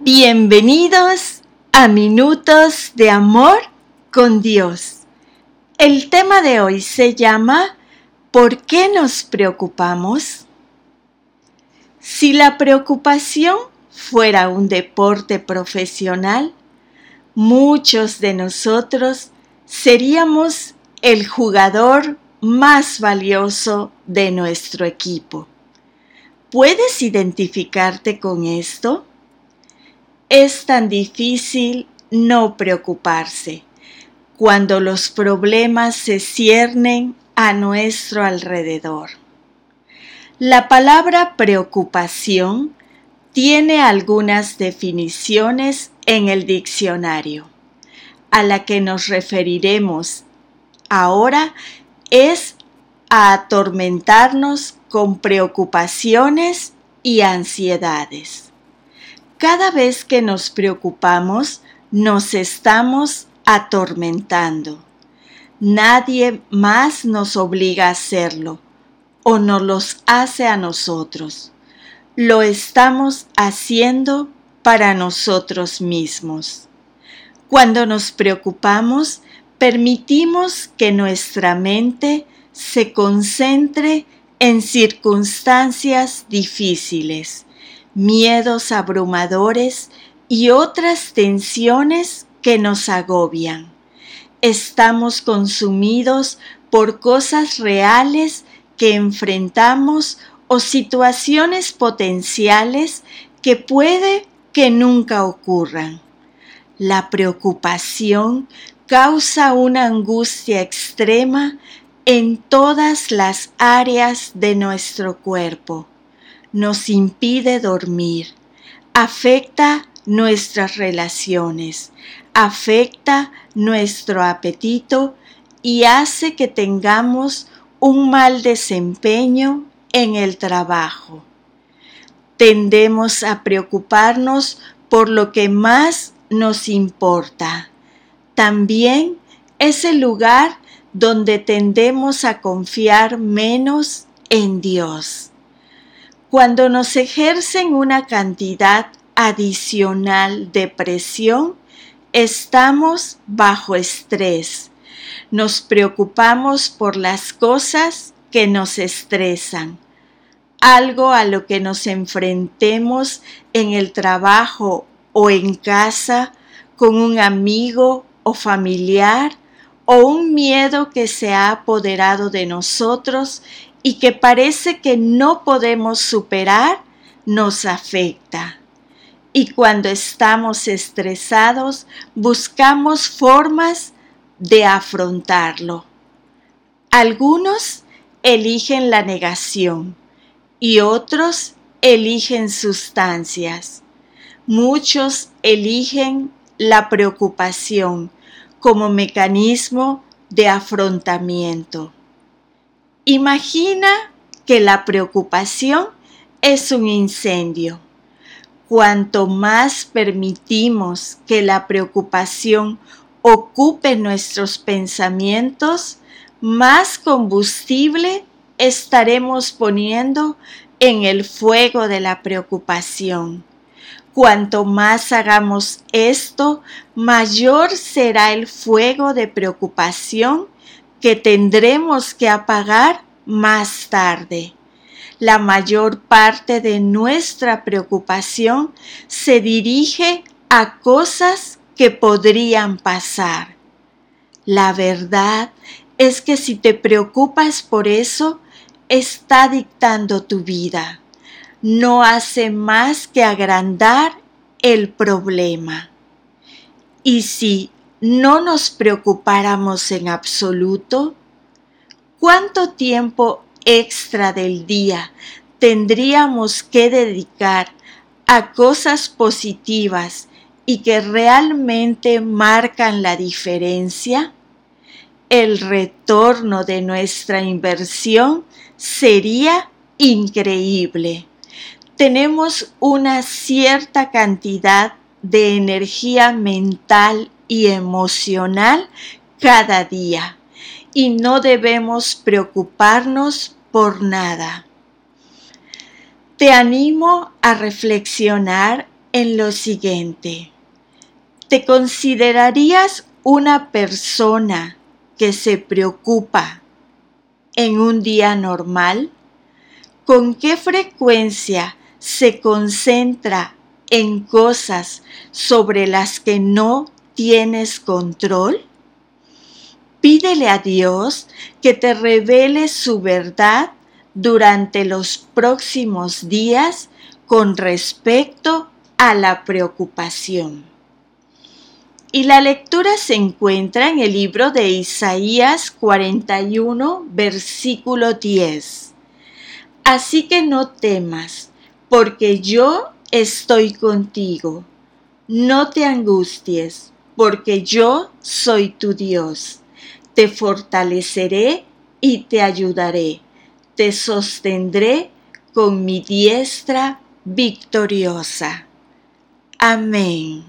Bienvenidos a Minutos de Amor con Dios. El tema de hoy se llama ¿Por qué nos preocupamos? Si la preocupación fuera un deporte profesional, muchos de nosotros seríamos el jugador más valioso de nuestro equipo. ¿Puedes identificarte con esto? Es tan difícil no preocuparse cuando los problemas se ciernen a nuestro alrededor. La palabra preocupación tiene algunas definiciones en el diccionario. A la que nos referiremos ahora es a atormentarnos con preocupaciones y ansiedades. Cada vez que nos preocupamos, nos estamos atormentando. Nadie más nos obliga a hacerlo o nos los hace a nosotros. Lo estamos haciendo para nosotros mismos. Cuando nos preocupamos, permitimos que nuestra mente se concentre en circunstancias difíciles, miedos abrumadores y otras tensiones que nos agobian. Estamos consumidos por cosas reales que enfrentamos o situaciones potenciales que puede que nunca ocurran. La preocupación causa una angustia extrema en todas las áreas de nuestro cuerpo. Nos impide dormir, afecta nuestras relaciones, afecta nuestro apetito y hace que tengamos un mal desempeño en el trabajo. Tendemos a preocuparnos por lo que más nos importa. También es el lugar donde tendemos a confiar menos en Dios. Cuando nos ejercen una cantidad adicional de presión, estamos bajo estrés. Nos preocupamos por las cosas que nos estresan. Algo a lo que nos enfrentemos en el trabajo o en casa, con un amigo o familiar, o un miedo que se ha apoderado de nosotros y que parece que no podemos superar, nos afecta. Y cuando estamos estresados, buscamos formas de afrontarlo. Algunos eligen la negación y otros eligen sustancias. Muchos eligen la preocupación como mecanismo de afrontamiento. Imagina que la preocupación es un incendio. Cuanto más permitimos que la preocupación ocupe nuestros pensamientos, más combustible estaremos poniendo en el fuego de la preocupación. Cuanto más hagamos esto, mayor será el fuego de preocupación que tendremos que apagar más tarde. La mayor parte de nuestra preocupación se dirige a cosas que podrían pasar. La verdad es que si te preocupas por eso, está dictando tu vida no hace más que agrandar el problema. Y si no nos preocupáramos en absoluto, ¿cuánto tiempo extra del día tendríamos que dedicar a cosas positivas y que realmente marcan la diferencia? El retorno de nuestra inversión sería increíble tenemos una cierta cantidad de energía mental y emocional cada día y no debemos preocuparnos por nada. Te animo a reflexionar en lo siguiente. ¿Te considerarías una persona que se preocupa en un día normal? ¿Con qué frecuencia se concentra en cosas sobre las que no tienes control? Pídele a Dios que te revele su verdad durante los próximos días con respecto a la preocupación. Y la lectura se encuentra en el libro de Isaías 41, versículo 10. Así que no temas, porque yo estoy contigo. No te angusties, porque yo soy tu Dios. Te fortaleceré y te ayudaré. Te sostendré con mi diestra victoriosa. Amén.